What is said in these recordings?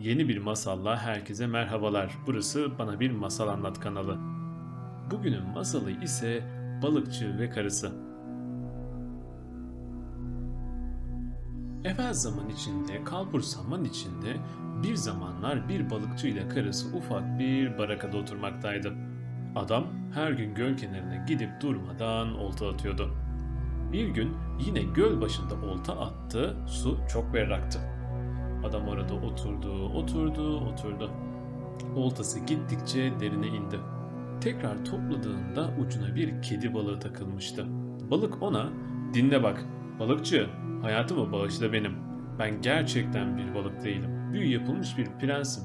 Yeni bir masalla herkese merhabalar. Burası Bana Bir Masal Anlat kanalı. Bugünün masalı ise Balıkçı ve Karısı. Evvel zaman içinde, kalbur zaman içinde bir zamanlar bir balıkçı ile karısı ufak bir barakada oturmaktaydı. Adam her gün göl kenarına gidip durmadan olta atıyordu. Bir gün yine göl başında olta attı, su çok berraktı. Adam orada oturdu, oturdu, oturdu. Oltası gittikçe derine indi. Tekrar topladığında ucuna bir kedi balığı takılmıştı. Balık ona, dinle bak, balıkçı, hayatımı bağışla benim. Ben gerçekten bir balık değilim. Büyü yapılmış bir prensim.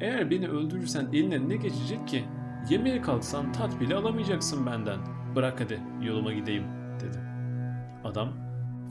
Eğer beni öldürürsen eline ne geçecek ki? Yemeğe kalksan tat bile alamayacaksın benden. Bırak hadi yoluma gideyim dedi. Adam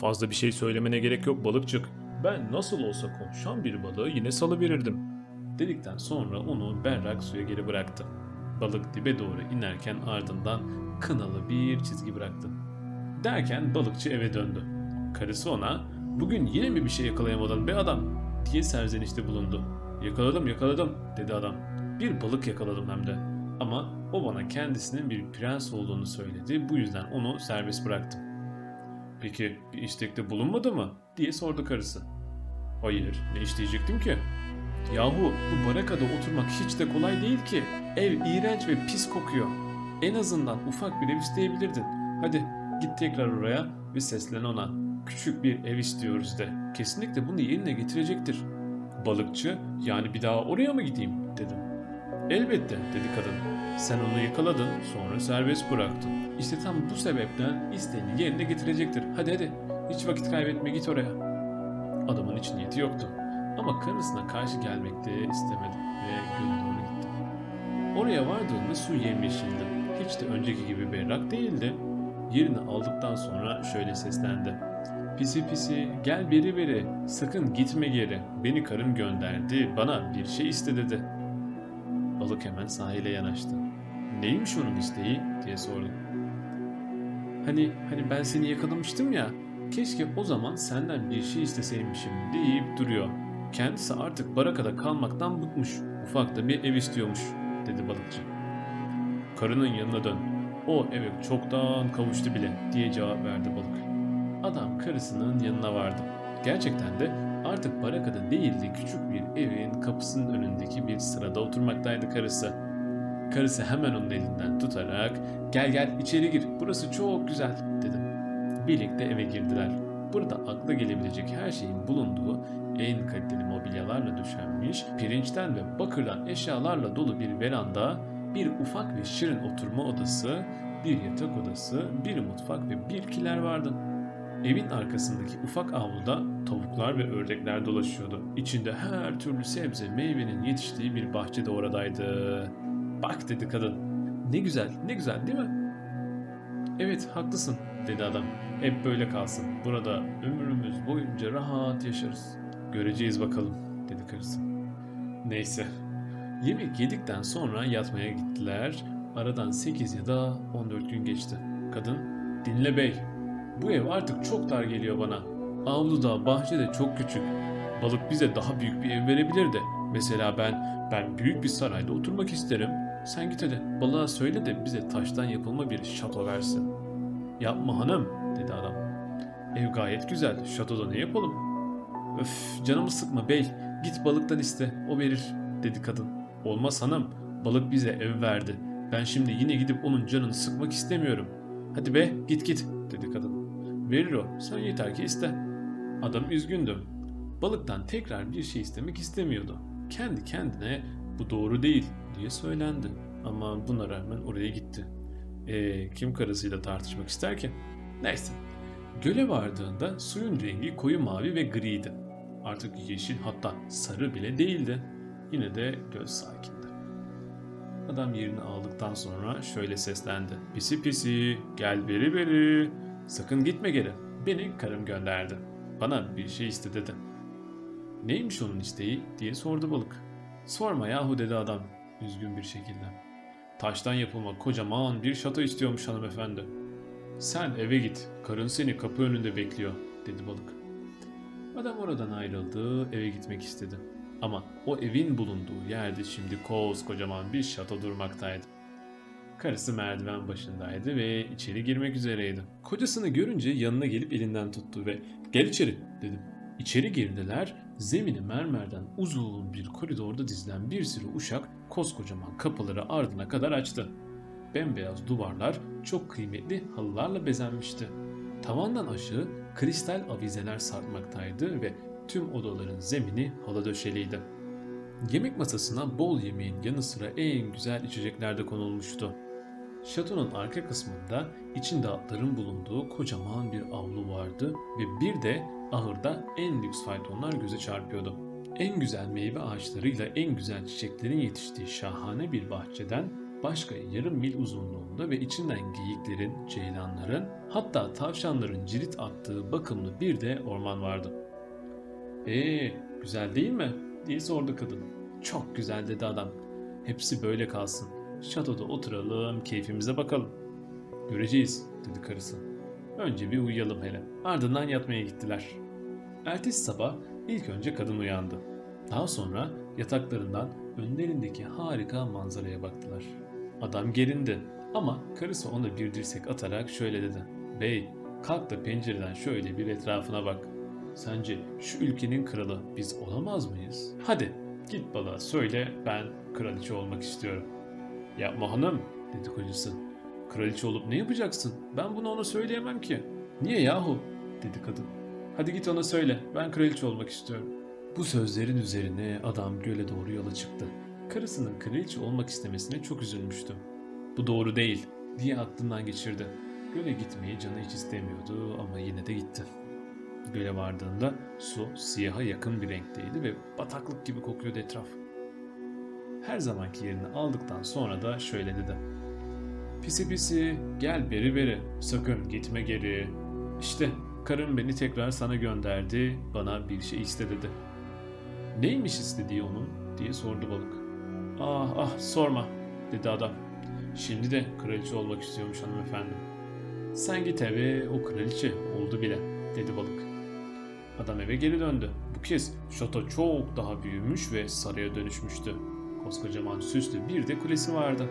fazla bir şey söylemene gerek yok balıkçık. Ben nasıl olsa konuşan bir balığı yine salıverirdim. Dedikten sonra onu berrak suya geri bıraktı. Balık dibe doğru inerken ardından kınalı bir çizgi bıraktı. Derken balıkçı eve döndü. Karısı ona bugün yine mi bir şey yakalayamadın be adam diye serzenişte bulundu. Yakaladım yakaladım dedi adam. Bir balık yakaladım hem de. Ama o bana kendisinin bir prens olduğunu söyledi. Bu yüzden onu serbest bıraktım. Peki bir istekte bulunmadı mı? Diye sordu karısı. Hayır, ne isteyecektim ki? Yahu bu barakada oturmak hiç de kolay değil ki. Ev iğrenç ve pis kokuyor. En azından ufak bir ev isteyebilirdin. Hadi git tekrar oraya ve seslen ona. Küçük bir ev istiyoruz de. Kesinlikle bunu yerine getirecektir. Balıkçı, yani bir daha oraya mı gideyim dedim. Elbette dedi kadın. Sen onu yakaladın sonra serbest bıraktın. İşte tam bu sebepten isteğini yerine getirecektir. Hadi hadi hiç vakit kaybetme git oraya. Adamın hiç niyeti yoktu. Ama karısına karşı gelmek de istemedi ve göle doğru gitti. Oraya vardığında su yemyeşildi. Hiç de önceki gibi berrak değildi. Yerini aldıktan sonra şöyle seslendi. Pisi pisi gel beri beri sakın gitme geri. Beni karım gönderdi bana bir şey iste dedi. Balık hemen sahile yanaştı. Neymiş onun isteği diye sordu. Hani hani ben seni yakalamıştım ya. Keşke o zaman senden bir şey isteseymişim deyip duruyor. Kendisi artık barakada kalmaktan bıkmış. Ufakta bir ev istiyormuş dedi balıkçı. Karının yanına dön. O eve çoktan kavuştu bile diye cevap verdi balık. Adam karısının yanına vardı. Gerçekten de artık barakada değil de küçük bir evin kapısının önündeki bir sırada oturmaktaydı karısı. Karısı hemen onun elinden tutarak gel gel içeri gir burası çok güzel dedim. Birlikte eve girdiler. Burada akla gelebilecek her şeyin bulunduğu en kaliteli mobilyalarla döşenmiş, pirinçten ve bakırdan eşyalarla dolu bir veranda, bir ufak ve şirin oturma odası, bir yatak odası, bir mutfak ve bir kiler vardı. Evin arkasındaki ufak avluda tavuklar ve ördekler dolaşıyordu. İçinde her türlü sebze, meyvenin yetiştiği bir bahçe de oradaydı. Bak dedi kadın. Ne güzel, ne güzel değil mi? Evet, haklısın dedi adam. Hep böyle kalsın. Burada ömrümüz boyunca rahat yaşarız. Göreceğiz bakalım dedi karısı. Neyse. Yemek yedikten sonra yatmaya gittiler. Aradan 8 ya da 14 gün geçti. Kadın, dinle bey. Bu ev artık çok dar geliyor bana. Avluda, bahçe de çok küçük. Balık bize daha büyük bir ev verebilir de. Mesela ben, ben büyük bir sarayda oturmak isterim. Sen git hadi balığa söyle de bize taştan yapılma bir şato versin. Yapma hanım dedi adam. Ev gayet güzel. Şatoda ne yapalım? Öf canımı sıkma bey. Git balıktan iste. O verir dedi kadın. Olmaz hanım. Balık bize ev verdi. Ben şimdi yine gidip onun canını sıkmak istemiyorum. Hadi be git git dedi kadın. Verir o. Sen yeter ki iste. Adam üzgündü. Balıktan tekrar bir şey istemek istemiyordu. Kendi kendine bu doğru değil diye söylendi. Ama buna rağmen oraya gitti. E, kim karısıyla tartışmak ister ki? Neyse. Göle vardığında suyun rengi koyu mavi ve griydi. Artık yeşil hatta sarı bile değildi. Yine de göl sakindi. Adam yerini aldıktan sonra şöyle seslendi. Pisi pisi gel beri beri. Sakın gitme geri. Beni karım gönderdi. Bana bir şey iste dedi. Neymiş onun isteği diye sordu balık. Sorma yahu dedi adam üzgün bir şekilde. Taştan yapılma kocaman bir şato istiyormuş hanımefendi. Sen eve git, karın seni kapı önünde bekliyor, dedi balık. Adam oradan ayrıldı, eve gitmek istedi. Ama o evin bulunduğu yerde şimdi koskocaman bir şato durmaktaydı. Karısı merdiven başındaydı ve içeri girmek üzereydi. Kocasını görünce yanına gelip elinden tuttu ve gel içeri dedim. İçeri girdiler. Zemini mermerden uzun bir koridorda dizilen bir sürü uşak koskocaman kapıları ardına kadar açtı. Bembeyaz duvarlar çok kıymetli halılarla bezenmişti. Tavandan aşağı kristal avizeler sarkmaktaydı ve tüm odaların zemini halı döşeliydi. Yemek masasına bol yemeğin yanı sıra en güzel içecekler de konulmuştu. Şatonun arka kısmında içinde atların bulunduğu kocaman bir avlu vardı ve bir de ahırda en lüks faytonlar göze çarpıyordu. En güzel meyve ağaçlarıyla en güzel çiçeklerin yetiştiği şahane bir bahçeden başka yarım mil uzunluğunda ve içinden geyiklerin, ceylanların hatta tavşanların cirit attığı bakımlı bir de orman vardı. Eee güzel değil mi? diye sordu kadın. Çok güzel dedi adam. Hepsi böyle kalsın. Şatoda oturalım, keyfimize bakalım. Göreceğiz, dedi karısı. Önce bir uyuyalım hele. Ardından yatmaya gittiler. Ertesi sabah ilk önce kadın uyandı. Daha sonra yataklarından önlerindeki harika manzaraya baktılar. Adam gerindi ama karısı ona bir dirsek atarak şöyle dedi. Bey, kalk da pencereden şöyle bir etrafına bak. Sence şu ülkenin kralı biz olamaz mıyız? Hadi git balığa söyle ben kraliçe olmak istiyorum. Yapma hanım dedi kocası. Kraliçe olup ne yapacaksın? Ben bunu ona söyleyemem ki. Niye yahu? dedi kadın. Hadi git ona söyle ben kraliçe olmak istiyorum. Bu sözlerin üzerine adam göle doğru yola çıktı. Karısının kraliçe olmak istemesine çok üzülmüştü. Bu doğru değil diye aklından geçirdi. Göle gitmeyi canı hiç istemiyordu ama yine de gitti. Göle vardığında su siyaha yakın bir renkteydi ve bataklık gibi kokuyordu etraf. Her zamanki yerini aldıktan sonra da şöyle dedi. Pisi pisi gel beri beri sakın gitme geri. İşte karım beni tekrar sana gönderdi bana bir şey iste dedi. Neymiş istediği onun diye sordu balık. Ah ah sorma dedi adam. Şimdi de kraliçe olmak istiyormuş hanımefendi. Sen git eve o kraliçe oldu bile dedi balık. Adam eve geri döndü. Bu kez şato çok daha büyümüş ve saraya dönüşmüştü. Koskocaman süslü bir de kulesi vardı.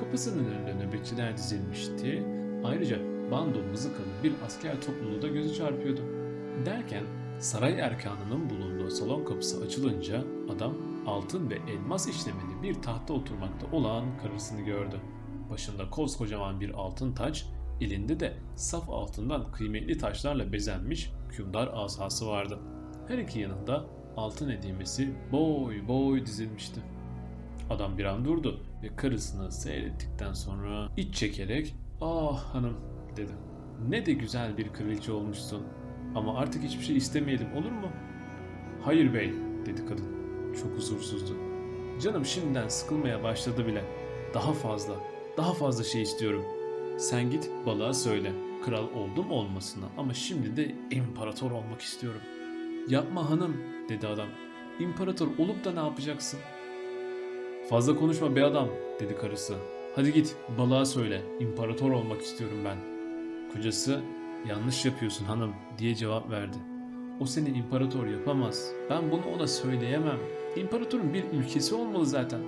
Kapısının önünde nöbetçiler dizilmişti. Ayrıca bando mızıkalı bir asker topluluğu da gözü çarpıyordu. Derken saray erkanının bulunduğu salon kapısı açılınca adam altın ve elmas işlemeli bir tahta oturmakta olan karısını gördü. Başında koskocaman bir altın taç, elinde de saf altından kıymetli taşlarla bezenmiş hükümdar asası vardı. Her iki yanında altın edilmesi boy boy dizilmişti. Adam bir an durdu ve karısını seyrettikten sonra iç çekerek ''Ah hanım'' dedi. ''Ne de güzel bir kraliçe olmuşsun ama artık hiçbir şey istemeyelim olur mu?'' ''Hayır bey'' dedi kadın. Çok huzursuzdu. ''Canım şimdiden sıkılmaya başladı bile. Daha fazla, daha fazla şey istiyorum. Sen git balığa söyle. Kral oldum olmasına ama şimdi de imparator olmak istiyorum.'' ''Yapma hanım'' dedi adam. ''İmparator olup da ne yapacaksın?'' Fazla konuşma be adam dedi karısı. Hadi git balığa söyle imparator olmak istiyorum ben. Kocası yanlış yapıyorsun hanım diye cevap verdi. O seni imparator yapamaz. Ben bunu ona söyleyemem. İmparatorun bir ülkesi olmalı zaten.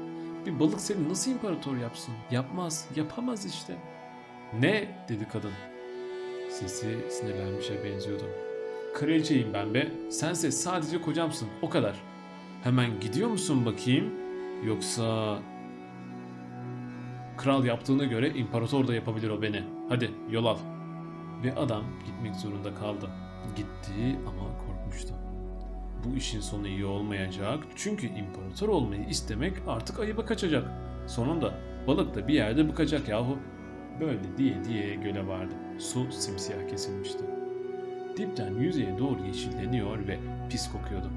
Bir balık seni nasıl imparator yapsın? Yapmaz, yapamaz işte. Ne? dedi kadın. Sesi sinirlenmişe benziyordu. Kraliçeyim ben be. Sense sadece kocamsın. O kadar. Hemen gidiyor musun bakayım? Yoksa... Kral yaptığına göre imparator da yapabilir o beni. Hadi yol al. Ve adam gitmek zorunda kaldı. Gitti ama korkmuştu. Bu işin sonu iyi olmayacak. Çünkü imparator olmayı istemek artık ayıba kaçacak. Sonunda balık da bir yerde bıkacak yahu. Böyle diye diye göle vardı. Su simsiyah kesilmişti. Dipten yüzeye doğru yeşilleniyor ve pis kokuyordu.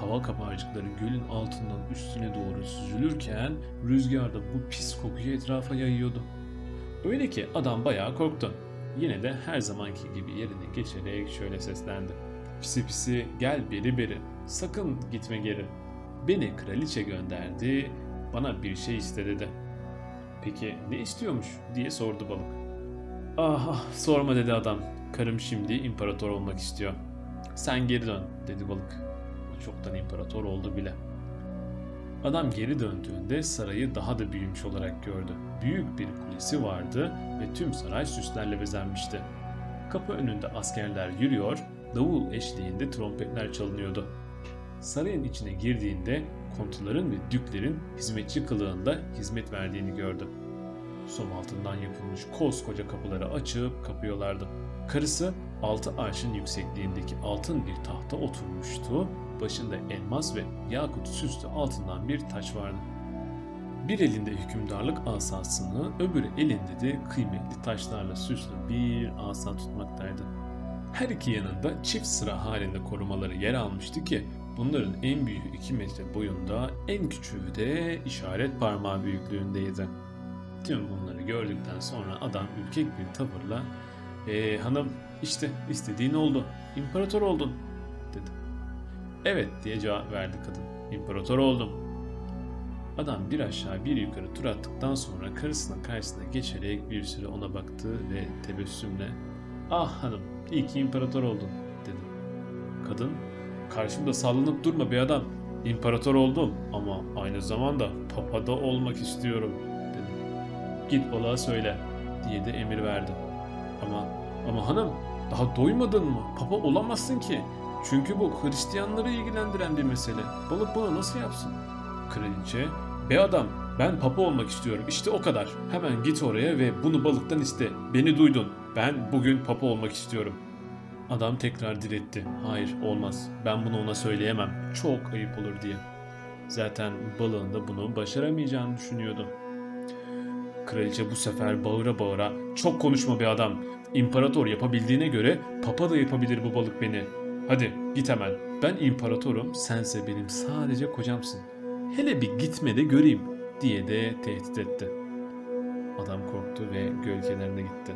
Hava kabarcıkları gölün altından üstüne doğru süzülürken rüzgar da bu pis kokuyu etrafa yayıyordu. Öyle ki adam bayağı korktu. Yine de her zamanki gibi yerine geçerek şöyle seslendi. Pisi pisi gel beri beri sakın gitme geri. Beni kraliçe gönderdi bana bir şey iste dedi. Peki ne istiyormuş diye sordu balık. Ah, ah sorma dedi adam. Karım şimdi imparator olmak istiyor. Sen geri dön dedi balık çoktan imparator oldu bile. Adam geri döndüğünde sarayı daha da büyümüş olarak gördü. Büyük bir kulesi vardı ve tüm saray süslerle bezenmişti. Kapı önünde askerler yürüyor, davul eşliğinde trompetler çalınıyordu. Sarayın içine girdiğinde kontuların ve düklerin hizmetçi kılığında hizmet verdiğini gördü. Som altından yapılmış koskoca kapıları açıp kapıyorlardı. Karısı altı arşın yüksekliğindeki altın bir tahta oturmuştu. Başında elmas ve yakut süslü altından bir taç vardı. Bir elinde hükümdarlık asasını, öbür elinde de kıymetli taşlarla süslü bir asa tutmaktaydı. Her iki yanında çift sıra halinde korumaları yer almıştı ki bunların en büyüğü 2 metre boyunda, en küçüğü de işaret parmağı büyüklüğündeydi. Tüm bunları gördükten sonra adam ürkek bir tavırla ee, hanım işte istediğin oldu. İmparator oldun dedi. Evet diye cevap verdi kadın. İmparator oldum. Adam bir aşağı bir yukarı tur attıktan sonra karısının karşısına geçerek bir süre ona baktı ve tebessümle Ah hanım iyi ki imparator oldun dedi. Kadın karşımda sallanıp durma be adam. İmparator oldum ama aynı zamanda papada olmak istiyorum dedi. Git balığa söyle diye de emir verdi. Ama ama hanım daha doymadın mı? Papa olamazsın ki. Çünkü bu Hristiyanları ilgilendiren bir mesele. Balık bunu nasıl yapsın? Kraliçe, be adam ben papa olmak istiyorum işte o kadar. Hemen git oraya ve bunu balıktan iste. Beni duydun. Ben bugün papa olmak istiyorum. Adam tekrar diretti. Hayır olmaz. Ben bunu ona söyleyemem. Çok ayıp olur diye. Zaten balığın da bunu başaramayacağını düşünüyordu. Kraliçe bu sefer bağıra bağıra çok konuşma be adam. İmparator yapabildiğine göre papa da yapabilir bu balık beni. Hadi git hemen. Ben imparatorum, sense benim sadece kocamsın. Hele bir gitme de göreyim diye de tehdit etti. Adam korktu ve göl kenarına gitti.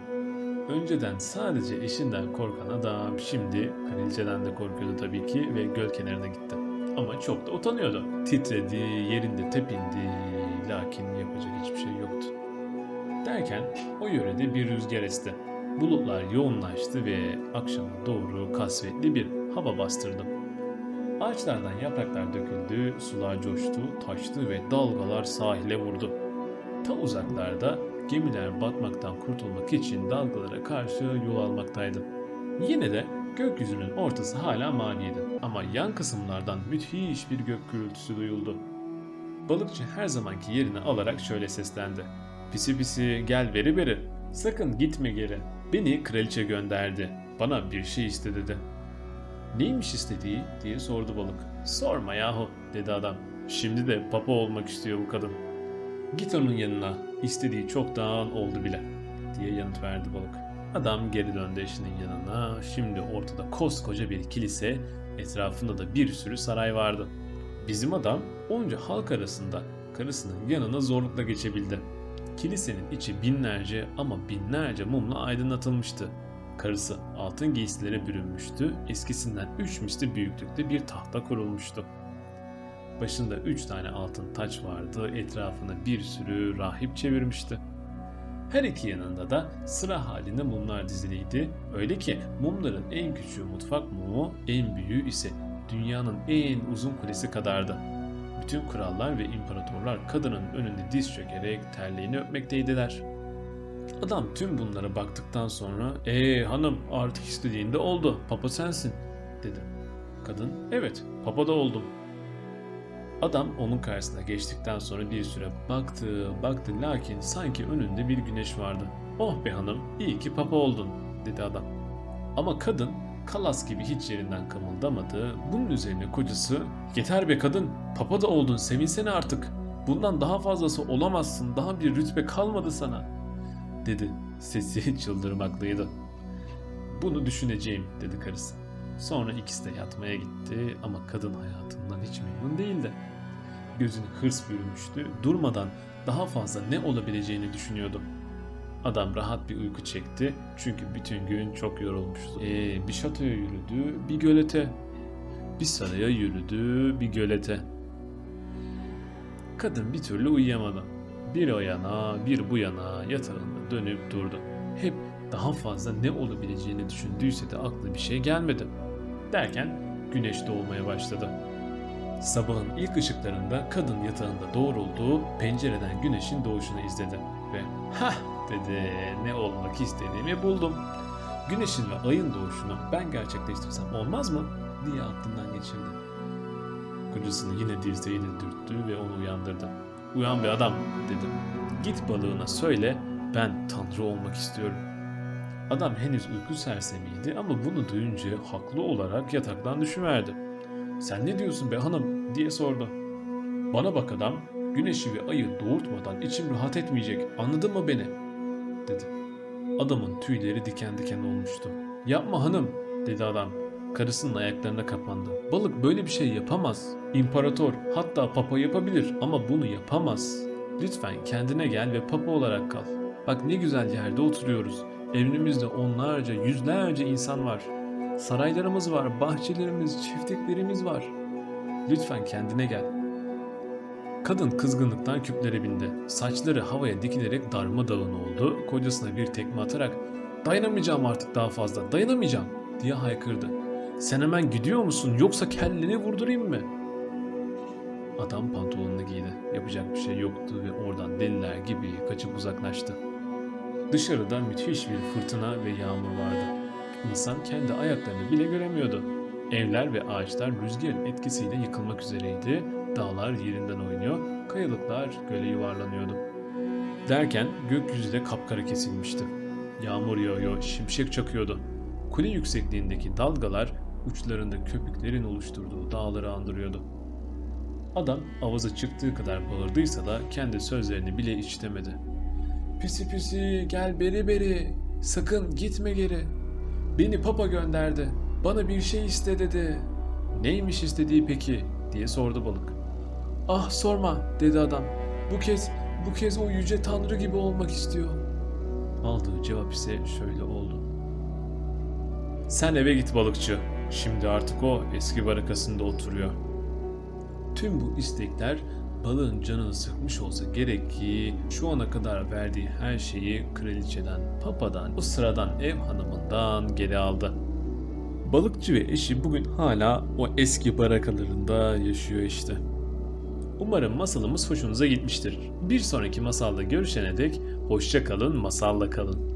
Önceden sadece eşinden korkan adam şimdi kraliçeden de korkuyordu tabii ki ve göl kenarına gitti. Ama çok da utanıyordu. Titredi, yerinde tepindi, lakin yapacak hiçbir şey yoktu. Derken o yörede bir rüzgar esti. Bulutlar yoğunlaştı ve akşama doğru kasvetli bir hava bastırdı. Ağaçlardan yapraklar döküldü, sular coştu, taştı ve dalgalar sahile vurdu. Ta uzaklarda gemiler batmaktan kurtulmak için dalgalara karşı yol almaktaydı. Yine de gökyüzünün ortası hala maviydi ama yan kısımlardan müthiş bir gök gürültüsü duyuldu. Balıkçı her zamanki yerini alarak şöyle seslendi. Pisi pisi gel veri beri. Sakın gitme geri. Beni kraliçe gönderdi. Bana bir şey iste dedi. Neymiş istediği diye sordu balık. Sorma yahu dedi adam. Şimdi de papa olmak istiyor bu kadın. Git onun yanına. İstediği çoktan oldu bile diye yanıt verdi balık. Adam geri döndü eşinin yanına. Şimdi ortada koskoca bir kilise, etrafında da bir sürü saray vardı. Bizim adam onca halk arasında karısının yanına zorlukla geçebildi. Kilisenin içi binlerce ama binlerce mumla aydınlatılmıştı. Karısı altın giysilere bürünmüştü, eskisinden üç misli büyüklükte bir tahta kurulmuştu. Başında üç tane altın taç vardı, etrafına bir sürü rahip çevirmişti. Her iki yanında da sıra halinde mumlar diziliydi. Öyle ki mumların en küçüğü mutfak mumu, en büyüğü ise dünyanın en uzun kulesi kadardı. Bütün krallar ve imparatorlar kadının önünde diz çökerek terliğini öpmekteydiler. Adam tüm bunlara baktıktan sonra ''Ee hanım artık istediğinde oldu, papa sensin.'' dedi. Kadın ''Evet, papa da oldum.'' Adam onun karşısına geçtikten sonra bir süre baktı, baktı lakin sanki önünde bir güneş vardı. ''Oh be hanım, iyi ki papa oldun.'' dedi adam. Ama kadın kalas gibi hiç yerinden kımıldamadı. Bunun üzerine kocası ''Yeter be kadın, papa da oldun, sevinsene artık. Bundan daha fazlası olamazsın, daha bir rütbe kalmadı sana.'' Dedi. Sesi çıldırmaklıydı. Bunu düşüneceğim dedi karısı. Sonra ikisi de yatmaya gitti ama kadın hayatından hiç memnun değildi. Gözünü hırs bürümüştü, durmadan daha fazla ne olabileceğini düşünüyordu. Adam rahat bir uyku çekti çünkü bütün gün çok yorulmuştu. Ee, bir şatoya yürüdü, bir gölete. Bir saraya yürüdü, bir gölete. Kadın bir türlü uyuyamadı. Bir o yana, bir bu yana yatağında dönüp durdu. Hep daha fazla ne olabileceğini düşündüyse de aklı bir şey gelmedi. Derken güneş doğmaya başladı. Sabahın ilk ışıklarında kadın yatağında doğrulduğu pencereden güneşin doğuşunu izledi ve "Hah!" dedi. Ne olmak istediğimi buldum. Güneşin ve ayın doğuşunu ben gerçekleştirsem olmaz mı? diye aklından geçirdi. Kocasını yine dirseğiyle dürttü ve onu uyandırdı. Uyan be adam dedim. Git balığına söyle ben tanrı olmak istiyorum. Adam henüz uyku sersemiydi ama bunu duyunca haklı olarak yataktan düşüverdi. Sen ne diyorsun be hanım diye sordu. Bana bak adam güneşi ve ayı doğurtmadan içim rahat etmeyecek anladın mı beni? dedi. Adamın tüyleri diken diken olmuştu. Yapma hanım dedi adam. Karısının ayaklarına kapandı. Balık böyle bir şey yapamaz. İmparator hatta papa yapabilir ama bunu yapamaz. Lütfen kendine gel ve papa olarak kal. Bak ne güzel yerde oturuyoruz. Evimizde onlarca, yüzlerce insan var. Saraylarımız var, bahçelerimiz, çiftliklerimiz var. Lütfen kendine gel. Kadın kızgınlıktan küplere bindi. Saçları havaya dikilerek darmadağın oldu. Kocasına bir tekme atarak dayanamayacağım artık daha fazla, dayanamayacağım diye haykırdı. Sen hemen gidiyor musun yoksa kelleni vurdurayım mı? Adam pantolonunu giydi. Yapacak bir şey yoktu ve oradan deliler gibi kaçıp uzaklaştı. Dışarıda müthiş bir fırtına ve yağmur vardı. İnsan kendi ayaklarını bile göremiyordu. Evler ve ağaçlar rüzgarın etkisiyle yıkılmak üzereydi. Dağlar yerinden oynuyor, kayalıklar göle yuvarlanıyordu. Derken gökyüzü de kapkara kesilmişti. Yağmur yağıyor, şimşek çakıyordu. Kule yüksekliğindeki dalgalar uçlarında köpüklerin oluşturduğu dağları andırıyordu. Adam avaza çıktığı kadar bağırdıysa da kendi sözlerini bile içtemedi. Pisi pisi gel beri beri sakın gitme geri. Beni papa gönderdi. Bana bir şey iste dedi. Neymiş istediği peki diye sordu balık. Ah sorma dedi adam. Bu kez bu kez o yüce tanrı gibi olmak istiyor. Aldığı cevap ise şöyle oldu. Sen eve git balıkçı. Şimdi artık o eski barakasında oturuyor. Tüm bu istekler balığın canını sıkmış olsa gerek ki şu ana kadar verdiği her şeyi kraliçeden, papadan, o sıradan ev hanımından geri aldı. Balıkçı ve eşi bugün hala o eski barakalarında yaşıyor işte. Umarım masalımız hoşunuza gitmiştir. Bir sonraki masalda görüşene dek hoşça kalın, masalla kalın.